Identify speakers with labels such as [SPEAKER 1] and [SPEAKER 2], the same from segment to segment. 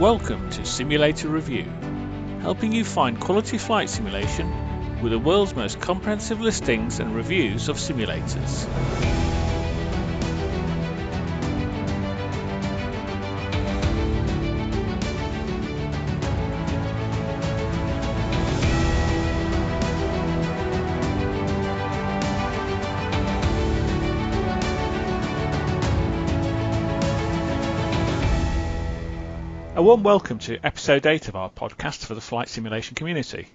[SPEAKER 1] Welcome to Simulator Review, helping you find quality flight simulation with the world's most comprehensive listings and reviews of simulators. A warm welcome to episode 8 of our podcast for the flight simulation community.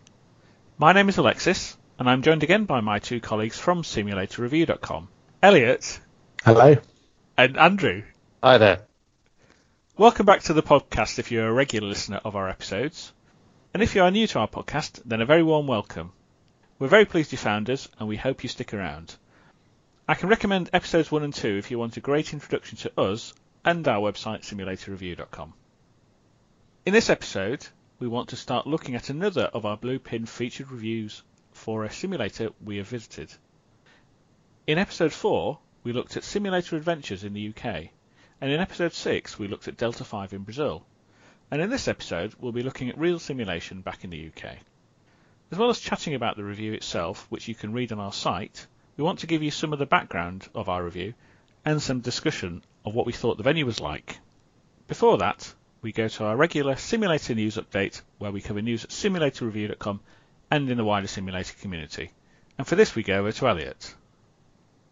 [SPEAKER 1] My name is Alexis, and I'm joined again by my two colleagues from SimulatorReview.com, Elliott.
[SPEAKER 2] Hello.
[SPEAKER 1] And Andrew.
[SPEAKER 3] Hi there.
[SPEAKER 1] Welcome back to the podcast if you're a regular listener of our episodes. And if you are new to our podcast, then a very warm welcome. We're very pleased you found us, and we hope you stick around. I can recommend episodes 1 and 2 if you want a great introduction to us and our website, SimulatorReview.com. In this episode, we want to start looking at another of our Bluepin featured reviews for a simulator we have visited. In episode 4, we looked at simulator adventures in the UK, and in episode 6, we looked at Delta 5 in Brazil. And in this episode, we'll be looking at real simulation back in the UK. As well as chatting about the review itself, which you can read on our site, we want to give you some of the background of our review and some discussion of what we thought the venue was like. Before that, we go to our regular simulator news update where we cover news at simulatorreview.com and in the wider simulator community. And for this, we go over to Elliott.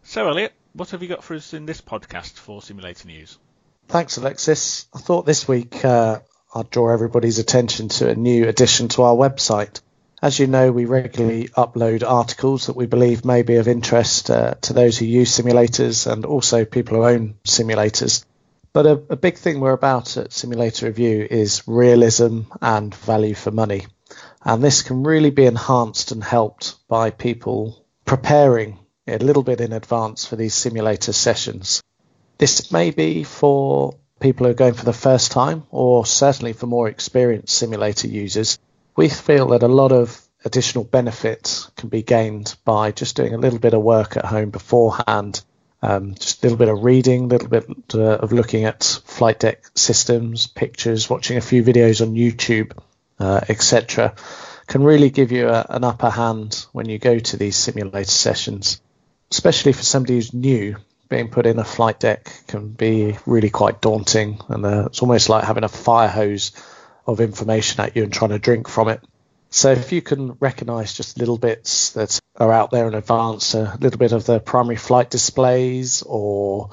[SPEAKER 1] So, Elliott, what have you got for us in this podcast for simulator news?
[SPEAKER 2] Thanks, Alexis. I thought this week uh, I'd draw everybody's attention to a new addition to our website. As you know, we regularly upload articles that we believe may be of interest uh, to those who use simulators and also people who own simulators. But a, a big thing we're about at Simulator Review is realism and value for money. And this can really be enhanced and helped by people preparing a little bit in advance for these simulator sessions. This may be for people who are going for the first time, or certainly for more experienced simulator users. We feel that a lot of additional benefits can be gained by just doing a little bit of work at home beforehand um, just a little bit of reading, a little bit uh, of looking at flight deck systems, pictures, watching a few videos on YouTube, uh, etc., can really give you a, an upper hand when you go to these simulator sessions. Especially for somebody who's new, being put in a flight deck can be really quite daunting, and uh, it's almost like having a fire hose of information at you and trying to drink from it. So if you can recognize just little bits that are out there in advance, a little bit of the primary flight displays or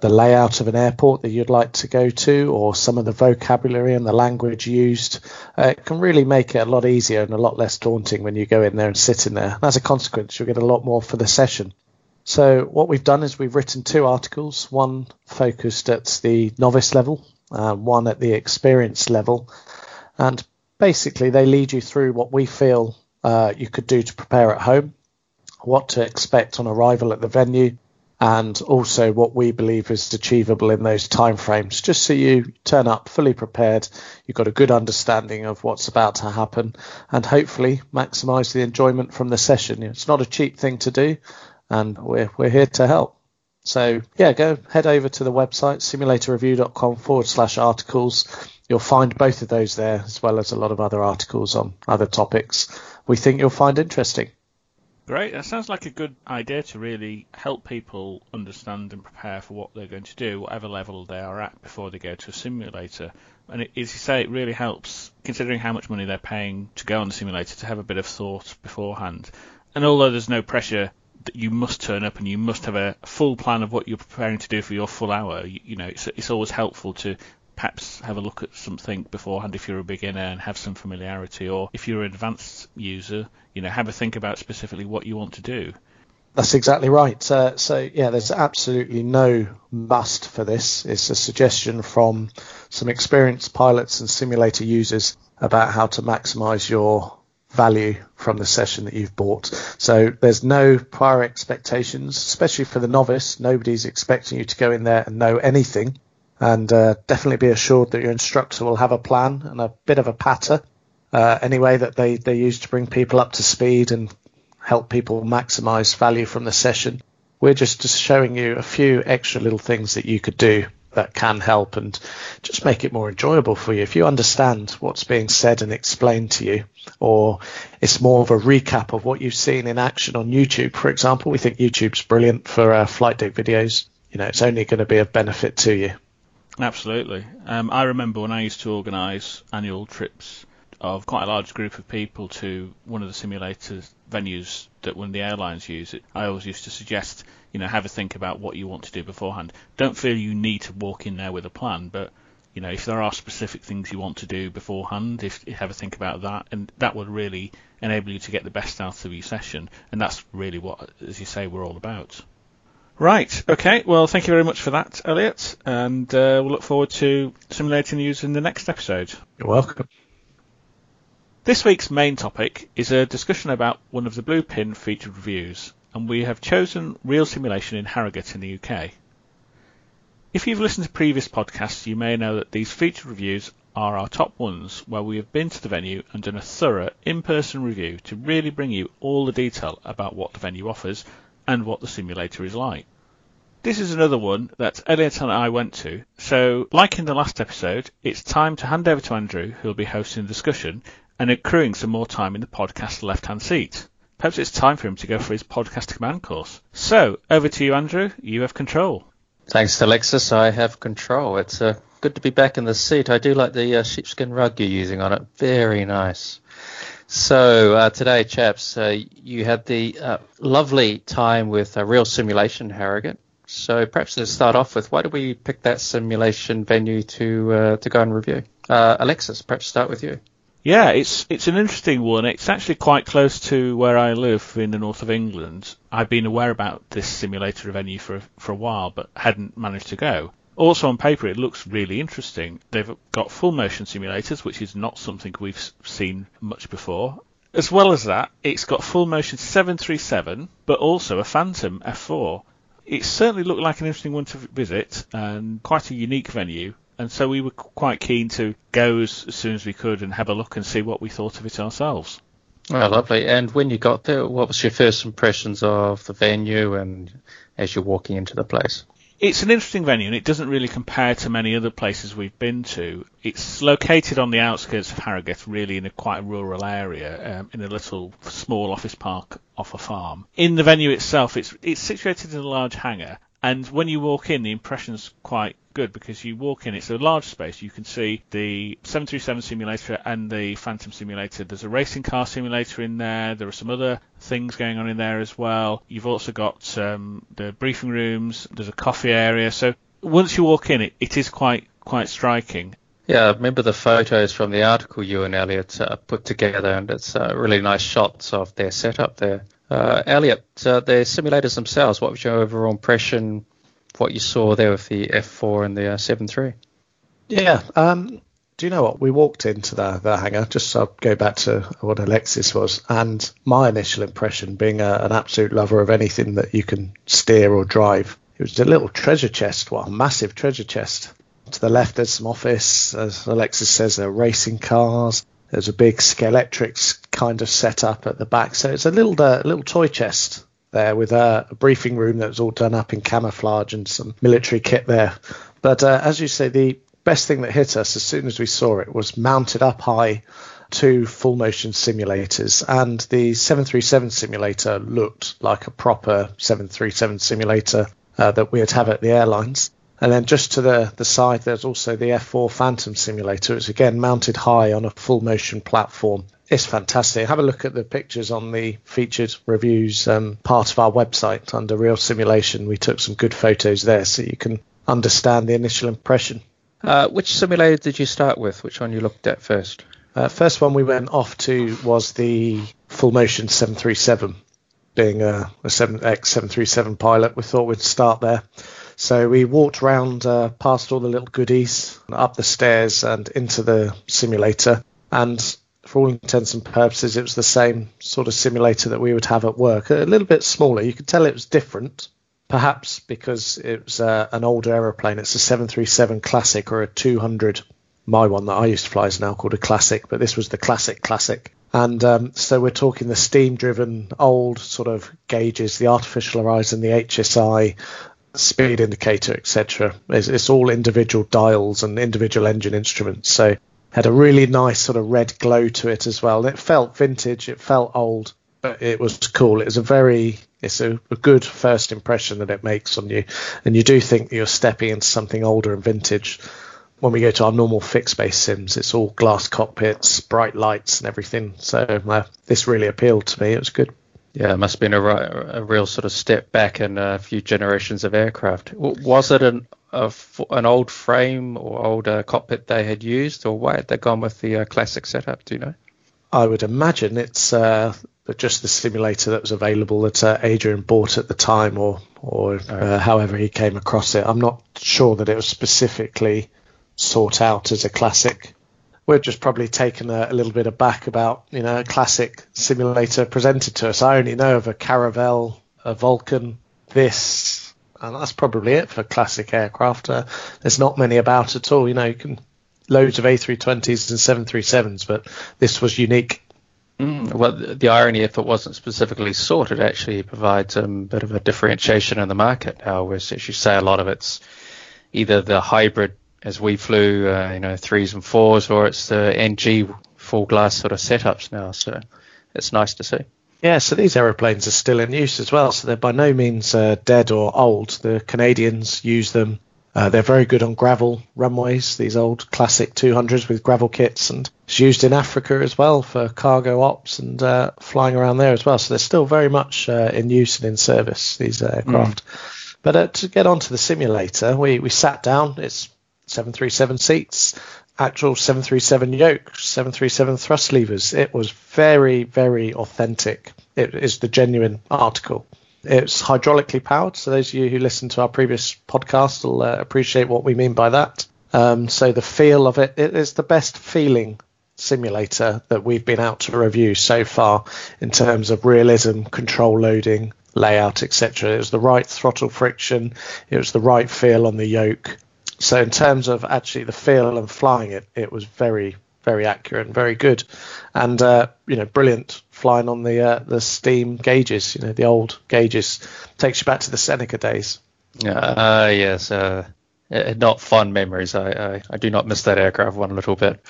[SPEAKER 2] the layout of an airport that you'd like to go to or some of the vocabulary and the language used, uh, it can really make it a lot easier and a lot less daunting when you go in there and sit in there. As a consequence, you'll get a lot more for the session. So what we've done is we've written two articles, one focused at the novice level, uh, one at the experienced level, and basically they lead you through what we feel uh, you could do to prepare at home, what to expect on arrival at the venue, and also what we believe is achievable in those timeframes, just so you turn up fully prepared, you've got a good understanding of what's about to happen, and hopefully maximise the enjoyment from the session. It's not a cheap thing to do, and we're we're here to help. So yeah, go head over to the website simulatorreview.com forward slash articles You'll find both of those there, as well as a lot of other articles on other topics we think you'll find interesting.
[SPEAKER 1] Great. That sounds like a good idea to really help people understand and prepare for what they're going to do, whatever level they are at before they go to a simulator. And it, as you say, it really helps, considering how much money they're paying to go on the simulator, to have a bit of thought beforehand. And although there's no pressure that you must turn up and you must have a full plan of what you're preparing to do for your full hour, you, you know, it's, it's always helpful to perhaps have a look at something beforehand if you're a beginner and have some familiarity, or if you're an advanced user, you know, have a think about specifically what you want to do.
[SPEAKER 2] That's exactly right. Uh, so yeah, there's absolutely no must for this. It's a suggestion from some experienced pilots and simulator users about how to maximize your value from the session that you've bought. So there's no prior expectations, especially for the novice. Nobody's expecting you to go in there and know anything and uh, definitely be assured that your instructor will have a plan and a bit of a patter uh, anyway that they, they use to bring people up to speed and help people maximize value from the session. We're just, just showing you a few extra little things that you could do that can help and just make it more enjoyable for you. If you understand what's being said and explained to you, or it's more of a recap of what you've seen in action on YouTube, for example, we think YouTube's brilliant for uh, flight deck videos. You know, it's only going to be of benefit to you.
[SPEAKER 1] Absolutely. Um, I remember when I used to organise annual trips of quite a large group of people to one of the simulators venues that one of the airlines use. It, I always used to suggest, you know, have a think about what you want to do beforehand. Don't feel you need to walk in there with a plan, but you know, if there are specific things you want to do beforehand, if have a think about that, and that would really enable you to get the best out of your session. And that's really what, as you say, we're all about. Right. Okay. Well, thank you very much for that, Elliott, and uh, we'll look forward to simulating news in the next episode.
[SPEAKER 2] You're welcome.
[SPEAKER 1] This week's main topic is a discussion about one of the Blue Pin featured reviews, and we have chosen Real Simulation in Harrogate in the UK. If you've listened to previous podcasts, you may know that these featured reviews are our top ones, where we have been to the venue and done a thorough in-person review to really bring you all the detail about what the venue offers and what the simulator is like. This is another one that Elliott and I went to, so like in the last episode, it's time to hand over to Andrew, who'll be hosting the discussion, and accruing some more time in the podcast left-hand seat. Perhaps it's time for him to go for his podcast command course. So, over to you, Andrew. You have control.
[SPEAKER 3] Thanks, Alexis. I have control. It's uh, good to be back in the seat. I do like the uh, sheepskin rug you're using on it. Very nice. So uh, today, chaps, uh, you had the uh, lovely time with a real simulation Harrogate. So perhaps to start off with, why did we pick that simulation venue to uh, to go and review? Alexis, perhaps start with you.
[SPEAKER 1] Yeah, it's it's an interesting one. It's actually quite close to where I live in the north of England. I've been aware about this simulator venue for for a while, but hadn't managed to go. Also on paper, it looks really interesting. They've got full motion simulators, which is not something we've seen much before. As well as that, it's got full motion 737, but also a Phantom F4. It certainly looked like an interesting one to visit and quite a unique venue and so we were quite keen to go as, as soon as we could and have a look and see what we thought of it ourselves.
[SPEAKER 3] Oh, lovely. And when you got there, what was your first impressions of the venue and as you're walking into the place?
[SPEAKER 1] It's an interesting venue and it doesn't really compare to many other places we've been to. It's located on the outskirts of Harrogate, really in a quite rural area, um, in a little small office park off a farm. In the venue itself, it's it's situated in a large hangar, and when you walk in, the impression's quite good because you walk in, it's a large space. You can see the 737 simulator and the Phantom simulator. There's a racing car simulator in there. There are some other things going on in there as well. You've also got um, the briefing rooms. There's a coffee area. So once you walk in, it, it is quite quite striking.
[SPEAKER 3] Yeah, I remember the photos from the article you and Elliott uh, put together, and it's uh, really nice shots of their setup there. Uh, Elliott, uh, the simulators themselves, what was your overall impression what you saw there with the F4 and the uh, 7.3.
[SPEAKER 2] Yeah. Um, do you know what? We walked into the, the hangar, just so I'll go back to what Alexis was, and my initial impression, being a, an absolute lover of anything that you can steer or drive, it was a little treasure chest, a massive treasure chest. To the left, there's some office. As Alexis says, there are racing cars. There's a big Scalextric kind of setup at the back. So it's a little uh, little toy chest there with a, a, briefing room that was all done up in camouflage and some military kit there. But uh, as you say, the best thing that hit us as soon as we saw it was mounted up high two full motion simulators and the 737 simulator looked like a proper 737 simulator uh, that we'd have at the airlines and then just to the, the side there's also the F4 Phantom simulator it's again mounted high on a full motion platform it's fantastic. Have a look at the pictures on the featured reviews um, part of our website under Real Simulation. We took some good photos there so you can understand the initial impression.
[SPEAKER 3] Uh, which simulator did you start with? Which one you looked at first?
[SPEAKER 2] Uh, first one we went off to was the full motion 737. Being a, a 7X 737 pilot, we thought we'd start there. So we walked around uh, past all the little goodies, up the stairs and into the simulator. And for all intents and purposes, it was the same sort of simulator that we would have at work. A little bit smaller. You could tell it was different, perhaps because it was uh, an older aeroplane. It's a 737 Classic or a 200. My one that I used to fly is now called a Classic, but this was the Classic Classic. And um, so we're talking the steam driven old sort of gauges, the Artificial Horizon, the HSI, speed indicator, etc. It's, it's, all individual dials and individual engine instruments. So had a really nice sort of red glow to it as well. It felt vintage. It felt old, but it was cool. It was a very it's a, a, good first impression that it makes on you, and you do think you're stepping into something older and vintage. When we go to our normal fixed base sims, it's all glass cockpits, bright lights, and everything. So uh, this really appealed to me. It was good.
[SPEAKER 3] Yeah, it must have been a, a real sort of step back in a few generations of aircraft. Was it an a, an old frame or older cockpit they had used, or why had they gone with the uh, classic setup? Do you know?
[SPEAKER 2] I would imagine it's uh, just the simulator that was available that uh, Adrian bought at the time, or or uh, however he came across it. I'm not sure that it was specifically sought out as a classic. We're just probably taken a, a little bit aback about you know a classic simulator presented to us. I only know of a Caravelle, a Vulcan, this, and that's probably it for classic aircraft. Uh, there's not many about at all. You know, you can loads of A320s and 737s, but this was unique.
[SPEAKER 3] Mm, well, the irony, if it wasn't specifically sorted, actually provides a bit of a differentiation in the market now, whereas, as you say, a lot of it's either the hybrid, as we flew, uh, you know, threes and fours, or it's the NG full glass sort of setups now. So it's nice to see.
[SPEAKER 2] Yeah, so these aeroplanes are still in use as well. So they're by no means uh, dead or old. The Canadians use them uh, they're very good on gravel runways, these old classic 200s with gravel kits, and it's used in Africa as well for cargo ops and uh, flying around there as well. So they're still very much uh, in use and in service, these aircraft. Mm. But uh, to get onto the simulator, we, we sat down, it's 737 seats, actual 737 yoke, 737 thrust levers. It was very, very authentic. It is the genuine article. It's hydraulically powered, so those of you who listen to our previous podcast will uh, appreciate what we mean by that. Um, so the feel of it, it is the best feeling simulator that we've been out to review so far in terms of realism, control loading, layout, etc. It was the right throttle friction, it was the right feel on the yoke. So in terms of actually the feel and flying it, it was very, very accurate and very good, and uh, you know, brilliant flying on the uh, the steam gauges. You know, the old gauges takes you back to the Seneca days.
[SPEAKER 3] Uh, yes, uh, not fond memories. I, I, I do not miss that aircraft one little bit.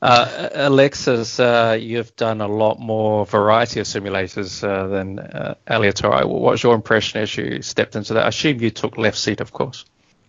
[SPEAKER 3] Uh, Alexis, uh, you've done a lot more variety of simulators uh, than uh. What was your impression as you stepped into that? I assume you took left seat, of course.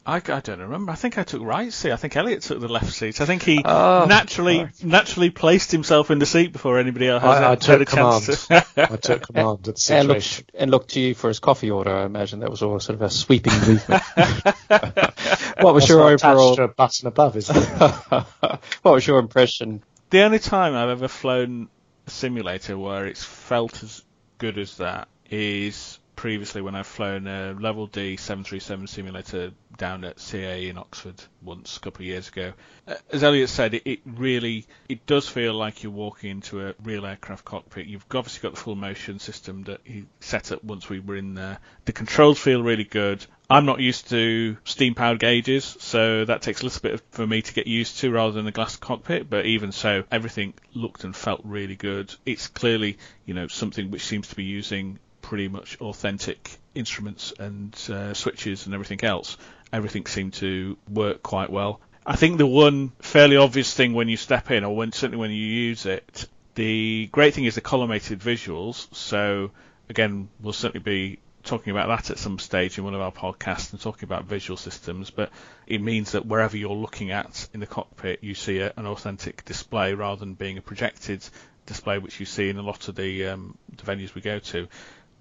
[SPEAKER 1] I, I don't remember. I think I took right seat. I think Elliot took the left seat. I think he oh, naturally naturally placed himself in the seat before anybody else
[SPEAKER 2] I,
[SPEAKER 1] I
[SPEAKER 2] took command. To... I took command of the situation.
[SPEAKER 3] And looked, and looked, to you for his coffee order. I imagine that was all sort of a sweeping movement.
[SPEAKER 2] what was That's your overall to a button above? Is
[SPEAKER 3] what was your impression?
[SPEAKER 1] The only time I've ever flown a simulator where it's felt as good as that is previously when I've flown a level D 737 simulator down at CAE in Oxford once a couple of years ago. Uh, as Elliott said, it, it, really it does feel like you're walking into a real aircraft cockpit. You've obviously got the full motion system that he set up once we were in there. The controls feel really good. I'm not used to steam powered gauges, so that takes a little bit for me to get used to rather than a glass cockpit. But even so, everything looked and felt really good. It's clearly, you know, something which seems to be using pretty much authentic instruments and uh, switches and everything else. Everything seemed to work quite well. I think the one fairly obvious thing when you step in, or when certainly when you use it, the great thing is the collimated visuals. So again, we'll certainly be talking about that at some stage in one of our podcasts and talking about visual systems. But it means that wherever you're looking at in the cockpit, you see a, an authentic display rather than being a projected display, which you see in a lot of the, um, the venues we go to.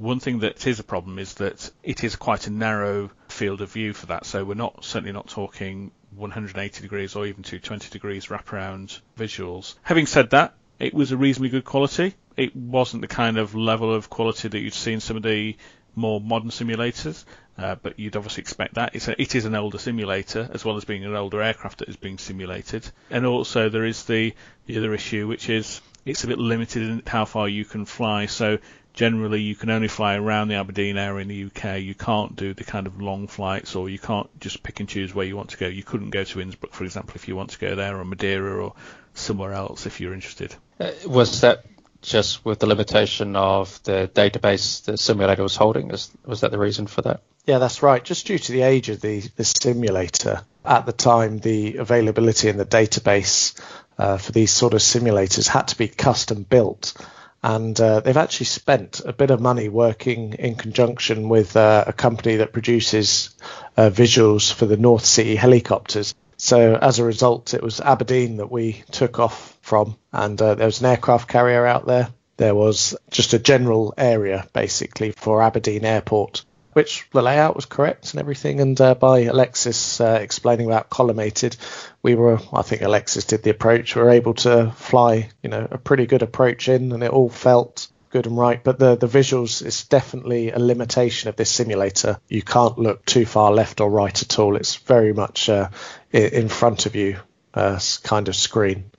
[SPEAKER 1] One thing that is a problem is that it is quite a narrow field of view for that. So we're not certainly not talking 180 degrees or even 220 degrees wraparound visuals. Having said that, it was a reasonably good quality. It wasn't the kind of level of quality that you'd see in some of the more modern simulators, uh, but you'd obviously expect that. It's a, it is an older simulator as well as being an older aircraft that is being simulated. And also there is the, the other issue, which is it's a bit limited in how far you can fly. So generally you can only fly around the Aberdeen area in the UK. You can't do the kind of long flights, or you can't just pick and choose where you want to go. You couldn't go to Innsbruck, for example, if you want to go there, or Madeira, or somewhere else if you're interested.
[SPEAKER 3] Uh, was that just with the limitation of the database the simulator was holding? was that the reason for that?
[SPEAKER 2] Yeah, that's right. Just due to the age of the, the simulator, at the time, the availability in the database uh, for these sort of simulators had to be custom built. And uh, they've actually spent a bit of money working in conjunction with uh, a company that produces uh, visuals for the North Sea helicopters. So as a result, it was Aberdeen that we took off from, and uh, there was an aircraft carrier out there. There was just a general area basically for Aberdeen Airport which the layout was correct and everything. And uh, by Alexis uh, explaining about collimated, we were, I think Alexis did the approach. We were able to fly, you know, a pretty good approach in, and it all felt good and right. But the the visuals is definitely a limitation of this simulator. You can't look too far left or right at all. It's very much uh, in front of you, uh, kind of screen.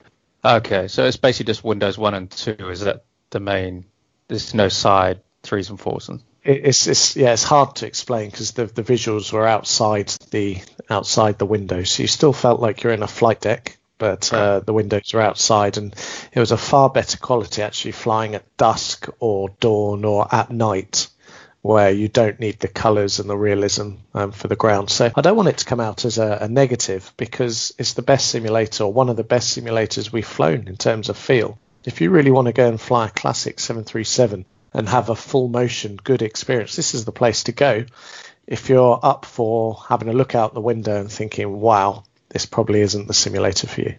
[SPEAKER 3] Okay, so it's basically just Windows One and Two. Is that the main? There's no side threes and fours and
[SPEAKER 2] it's, it's yeah, it's hard to explain because the the visuals were outside the outside the window, so you still felt like you're in a flight deck, but uh, the windows are outside, and it was a far better quality actually flying at dusk or dawn or at night, where you don't need the colours and the realism um, for the ground. So I don't want it to come out as a, a negative because it's the best simulator or one of the best simulators we've flown in terms of feel. If you really want to go and fly a classic 737 and have a full motion good experience, this is the place to go. If you're up for having a look out the window and thinking, wow, this probably isn't the simulator for you.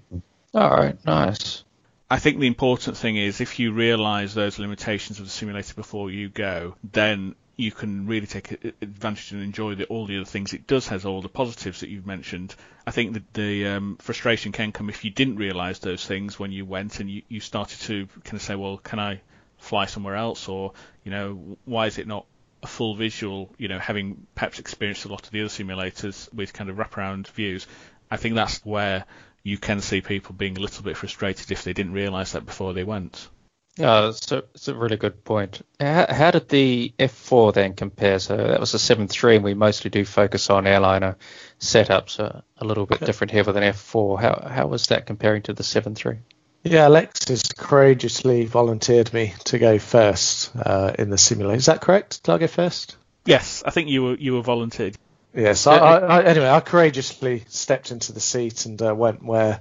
[SPEAKER 3] All right, nice.
[SPEAKER 1] I think the important thing is if you realise those limitations of the simulator before you go, then you can really take advantage and enjoy the, all the other things it does has all the positives that you've mentioned. I think that the um, frustration can come if you didn't realise those things when you went and you, you started to kind of say, well, can I fly somewhere else, or you know, why is it not a full visual? You know, having perhaps experienced a lot of the other simulators with kind of wraparound views, I think that's where you can see people being a little bit frustrated if they didn't realise that before they went.
[SPEAKER 3] Yeah, so it's a really good point. How, how, did the F4 then compare? So that was a 7.3, and we mostly do focus on airliner setups, a, a little bit different here with an F4. How how was that comparing to the 7.3?
[SPEAKER 2] Yeah, Alexis courageously volunteered me to go first uh, in the simulator. Is that correct? Did I go first?
[SPEAKER 1] Yes, I think you were you were volunteered.
[SPEAKER 2] Yes. I, I, anyway, I courageously stepped into the seat and uh, went where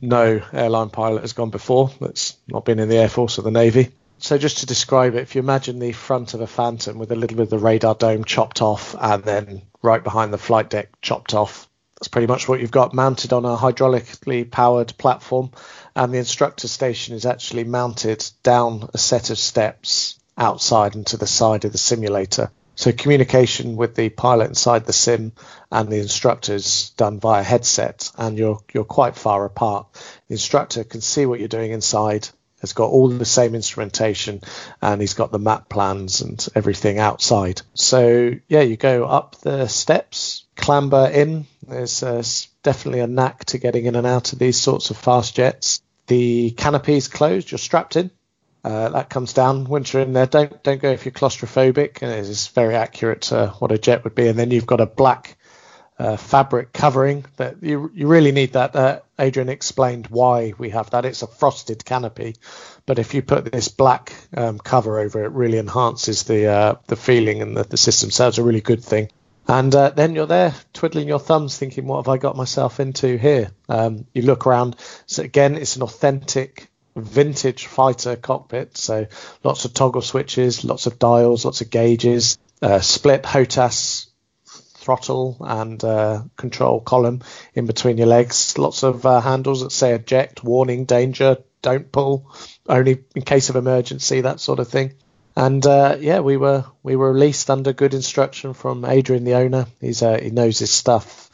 [SPEAKER 2] no airline pilot has gone before. That's not been in the Air Force or the Navy. So just to describe it, if you imagine the front of a Phantom with a little bit of the radar dome chopped off, and then right behind the flight deck chopped off, that's pretty much what you've got mounted on a hydraulically powered platform and the instructor station is actually mounted down a set of steps outside and to the side of the simulator. So communication with the pilot inside the sim and the instructor is done via headset, and you're you're quite far apart. The instructor can see what you're doing inside, has got all the same instrumentation, and he's got the map plans and everything outside. So yeah, you go up the steps, clamber in. There's uh, definitely a knack to getting in and out of these sorts of fast jets. The canopy is closed. You're strapped in. Uh, that comes down once you're in there. Don't don't go if you're claustrophobic. And it is very accurate to what a jet would be. And then you've got a black uh, fabric covering that you you really need that. Uh, Adrian explained why we have that. It's a frosted canopy, but if you put this black um, cover over it, really enhances the uh, the feeling and the, the system. So it's a really good thing. And uh, then you're there twiddling your thumbs, thinking, "What have I got myself into here?" Um, you look around. So again, it's an authentic vintage fighter cockpit. So lots of toggle switches, lots of dials, lots of gauges, uh, split HOTAS throttle and uh, control column in between your legs. Lots of uh, handles that say eject, warning, danger, don't pull, only in case of emergency, that sort of thing. And uh, yeah, we were we were released under good instruction from Adrian, the owner. He's uh, he knows his stuff.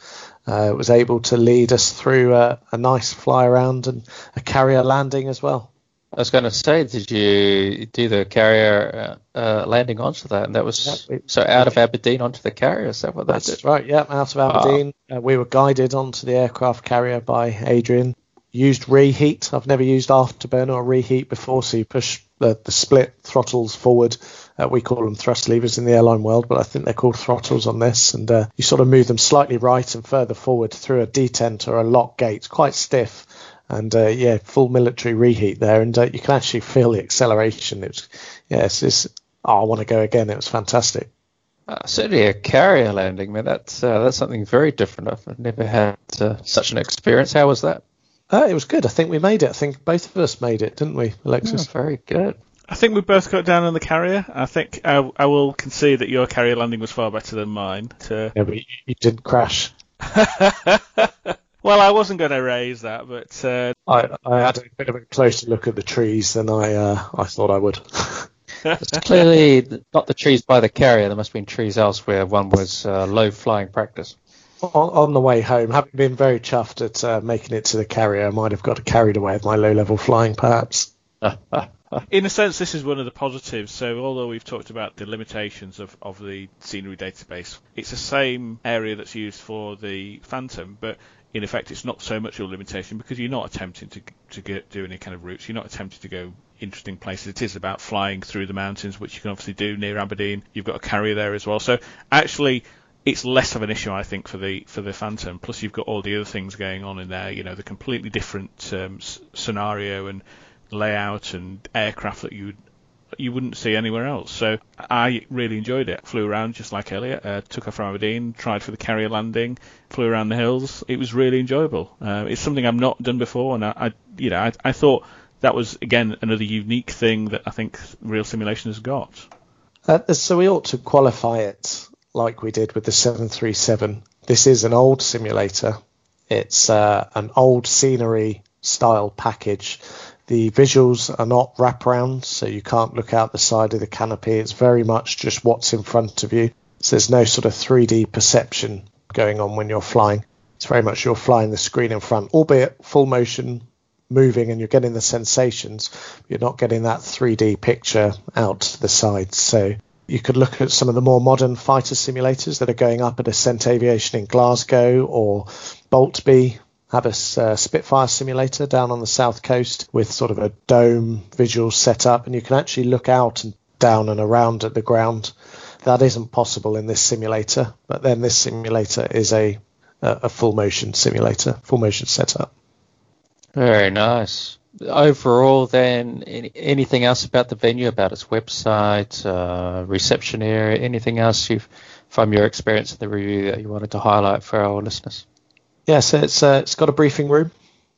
[SPEAKER 2] Uh, was able to lead us through a, a nice fly around and a carrier landing as well.
[SPEAKER 3] I was going to say, did you do the carrier uh, uh, landing onto that? And that was yeah, so out of Aberdeen onto the carrier. Is that what
[SPEAKER 2] that's right? Yeah, out of Aberdeen. Uh, we were guided onto the aircraft carrier by Adrian. Used reheat. I've never used afterburner or reheat before, so you push the, the split throttles forward. Uh, we call them thrust levers in the airline world, but I think they're called throttles on this. And uh, you sort of move them slightly right and further forward through a detent or a lock gate. It's quite stiff. And uh, yeah, full military reheat there, and uh, you can actually feel the acceleration. It was, yeah, it's, it's oh, I want to go again. It was fantastic.
[SPEAKER 3] Uh, certainly a carrier landing, man. That's uh, that's something very different. I've never had uh, such an experience. How was that?
[SPEAKER 2] Uh, it was good. I think we made it. I think both of us made it, didn't we, Alexis?
[SPEAKER 3] Oh, very good.
[SPEAKER 1] I think we both got down on the carrier. I think I, I will concede that your carrier landing was far better than mine. To...
[SPEAKER 2] Yeah, but you didn't crash.
[SPEAKER 1] well, I wasn't going to raise that, but uh...
[SPEAKER 2] I, I had a bit of a closer look at the trees than I uh, I thought I would.
[SPEAKER 3] it's clearly not the trees by the carrier. There must have been trees elsewhere. One was uh, low flying practice.
[SPEAKER 2] On, on, the way home, having been very chuffed at uh, making it to the carrier, I might have got carried away with my low level flying, perhaps.
[SPEAKER 1] In a sense, this is one of the positives. So, although we've talked about the limitations of, of the scenery database, it's the same area that's used for the Phantom, but in effect, it's not so much your limitation because you're not attempting to to get, do any kind of routes. You're not attempting to go interesting places. It is about flying through the mountains, which you can obviously do near Aberdeen. You've got a carrier there as well. So actually, it's less of an issue, I think, for the for the Phantom. Plus, you've got all the other things going on in there. You know, the completely different um, scenario and layout and aircraft that you you wouldn't see anywhere else. So I really enjoyed it. Flew around just like Elliott. Uh, took off from Aberdeen, tried for the carrier landing, flew around the hills. It was really enjoyable. Uh, it's something I've not done before, and I, I you know, I, I, thought that was again another unique thing that I think real simulation has got.
[SPEAKER 2] Uh, so we ought to qualify it like we did with the 737. This is an old simulator. It's uh, an old scenery style package the visuals are not wraparound, so you can't look out the side of the canopy. It's very much just what's in front of you. So there's no sort of 3D perception going on when you're flying. It's very much you're flying the screen in front, albeit full motion moving and you're getting the sensations. You're not getting that 3D picture out the sides. So you could look at some of the more modern fighter simulators that are going up at Ascent Aviation in Glasgow or Boltby have a uh, Spitfire simulator down on the south coast with sort of a dome visual setup, and you can actually look out and down and around at the ground. That isn't possible in this simulator, but then this simulator is a a full motion simulator, full motion setup.
[SPEAKER 3] Very nice. Overall, then, any, anything else about the venue, about its website, uh, reception area, anything else you've from your experience in the review that you wanted to highlight for our listeners?
[SPEAKER 2] Yeah, so it's uh, it's got a briefing room.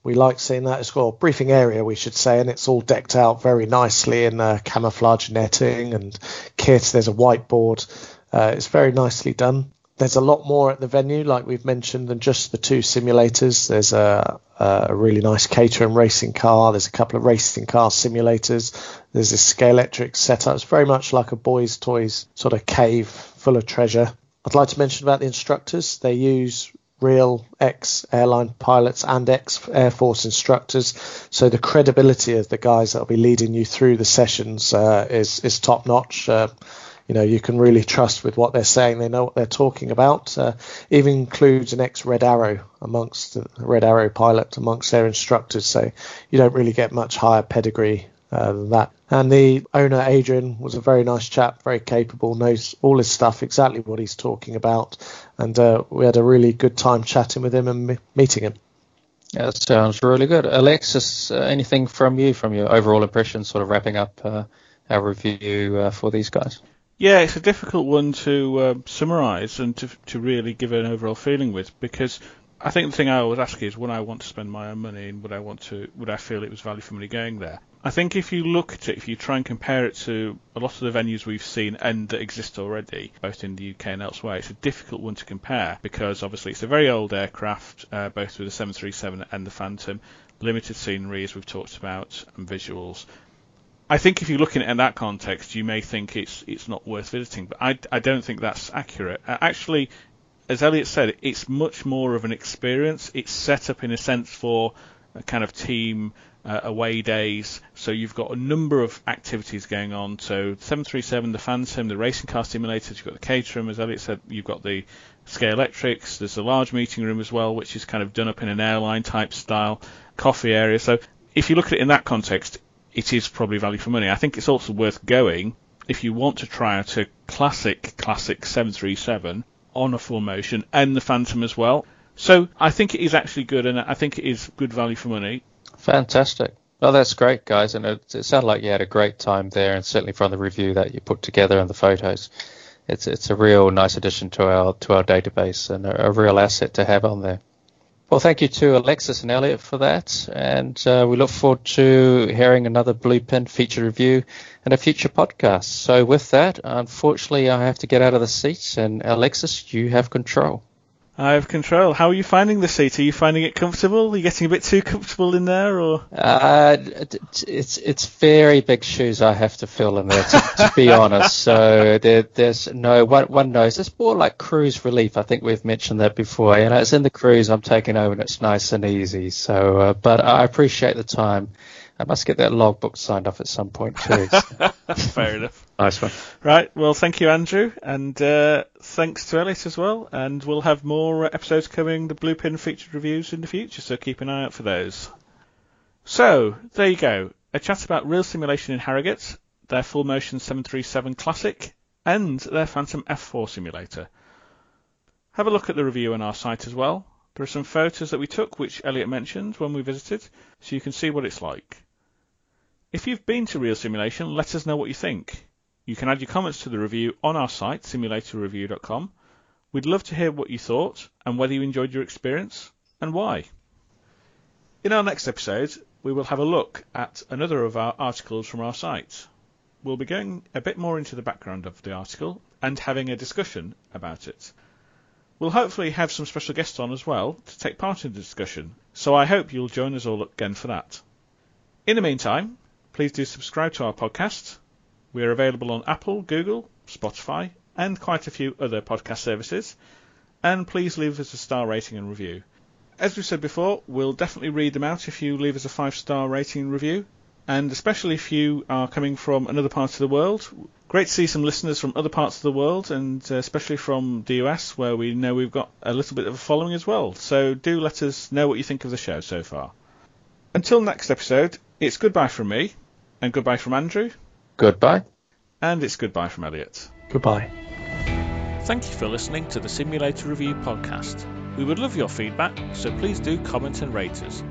[SPEAKER 2] We like seeing that. It's got a briefing area, we should say, and it's all decked out very nicely in uh, camouflage netting and kit. There's a whiteboard. Uh, it's very nicely done. There's a lot more at the venue, like we've mentioned, than just the two simulators. There's a, a really nice Caterham racing car. There's a couple of racing car simulators. There's this Scalextric setup. It's very much like a boys' toys sort of cave full of treasure. I'd like to mention about the instructors. They use real ex airline pilots and ex Air Force instructors. So the credibility of the guys that will be leading you through the sessions uh, is is top notch. Uh, you know, you can really trust with what they're saying. They know what they're talking about. Uh, even includes an ex Red Arrow amongst the Red Arrow pilot amongst their instructors. So you don't really get much higher pedigree uh, than that. And the owner, Adrian, was a very nice chap, very capable, knows all his stuff, exactly what he's talking about. And uh, we had a really good time chatting with him and meeting him.
[SPEAKER 3] Yeah, that sounds really good. Alexis, uh, anything from you, from your overall impression, sort of wrapping up uh, our review uh, for these guys?
[SPEAKER 1] Yeah, it's a difficult one to uh, summarise and to, to really give an overall feeling with because I think the thing I always ask is would I want to spend my own money and would I want to would I feel it was value for money going there? I think if you look at it, if you try and compare it to a lot of the venues we've seen and that exist already, both in the UK and elsewhere, it's a difficult one to compare because obviously it's a very old aircraft, uh, both with the 737 and the Phantom, limited scenery as we've talked about, and visuals. I think if you look at it in that context, you may think it's it's not worth visiting, but I, I don't think that's accurate. Uh, actually, as Elliott said, it's much more of an experience. It's set up in a sense for a kind of team uh, away days. So you've got a number of activities going on. So 737, the Phantom, the racing car simulators, you've got the Caterham, as Elliott said, you've got the Scalextrics. There's a large meeting room as well, which is kind of done up in an airline type style, coffee area. So if you look at it in that context, it is probably value for money. I think it's also worth going if you want to try out a classic, classic 737 on a full motion and the Phantom as well. So I think it is actually good, and I think it is good value for money.
[SPEAKER 3] Fantastic. Well, that's great, guys, and it, it sounded like you had a great time there, and certainly from the review that you put together and the photos, it's it's a real nice addition to our to our database and a, a real asset to have on there. Well, thank you to Alexis and Elliott for that, and uh, we look forward to hearing another Bluepin feature review and a future podcast. So, with that, unfortunately, I have to get out of the seat, and Alexis, you have control.
[SPEAKER 1] I have control. How are you finding the seat? Are you finding it comfortable? Are you getting a bit too comfortable in there, or?
[SPEAKER 3] Uh, it's it's very big shoes I have to fill in there, to, to be honest. So there, there's no one one knows. It's more like cruise relief. I think we've mentioned that before. You know, it's in the cruise. I'm taking over, and it's nice and easy. So, uh, but I appreciate the time. I must get that logbook signed off at some point too.
[SPEAKER 1] Fair enough.
[SPEAKER 3] Nice one.
[SPEAKER 1] Right. Well, thank you, Andrew, and uh, thanks to Elliott as well. And we'll have more episodes coming, the Bluepin featured reviews in the future, so keep an eye out for those. So there you go. A chat about real simulation in Harrogate, their full motion 737 Classic, and their Phantom F4 simulator. Have a look at the review on our site as well. There are some photos that we took, which Elliott mentioned when we visited, so you can see what it's like. If you've been to Real Simulation, let us know what you think. You can add your comments to the review on our site, simulatorreview.com. We'd love to hear what you thought and whether you enjoyed your experience and why. In our next episode, we will have a look at another of our articles from our site. We'll be going a bit more into the background of the article and having a discussion about it. We'll hopefully have some special guests on as well to take part in the discussion, so I hope you'll join us all again for that. In the meantime, please do subscribe to our podcast. We are available on Apple, Google, Spotify, and quite a few other podcast services. And please leave us a star rating and review. As we said before, we'll definitely read them out if you leave us a five star rating and review. And especially if you are coming from another part of the world. Great to see some listeners from other parts of the world, and uh, especially from the US, where we know we've got a little bit of a following as well. So do let us know what you think of the show so far. Until next episode, it's goodbye from me, and goodbye from Andrew.
[SPEAKER 3] Goodbye.
[SPEAKER 1] And it's goodbye from Elliott.
[SPEAKER 2] Goodbye.
[SPEAKER 1] Thank you for listening to the Simulator Review podcast. We would love your feedback, so please do comment and rate us.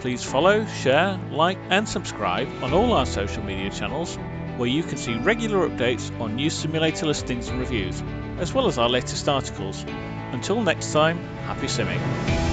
[SPEAKER 1] Please follow, share, like, and subscribe on all our social media channels where you can see regular updates on new simulator listings and reviews, as well as our latest articles. Until next time, happy simming.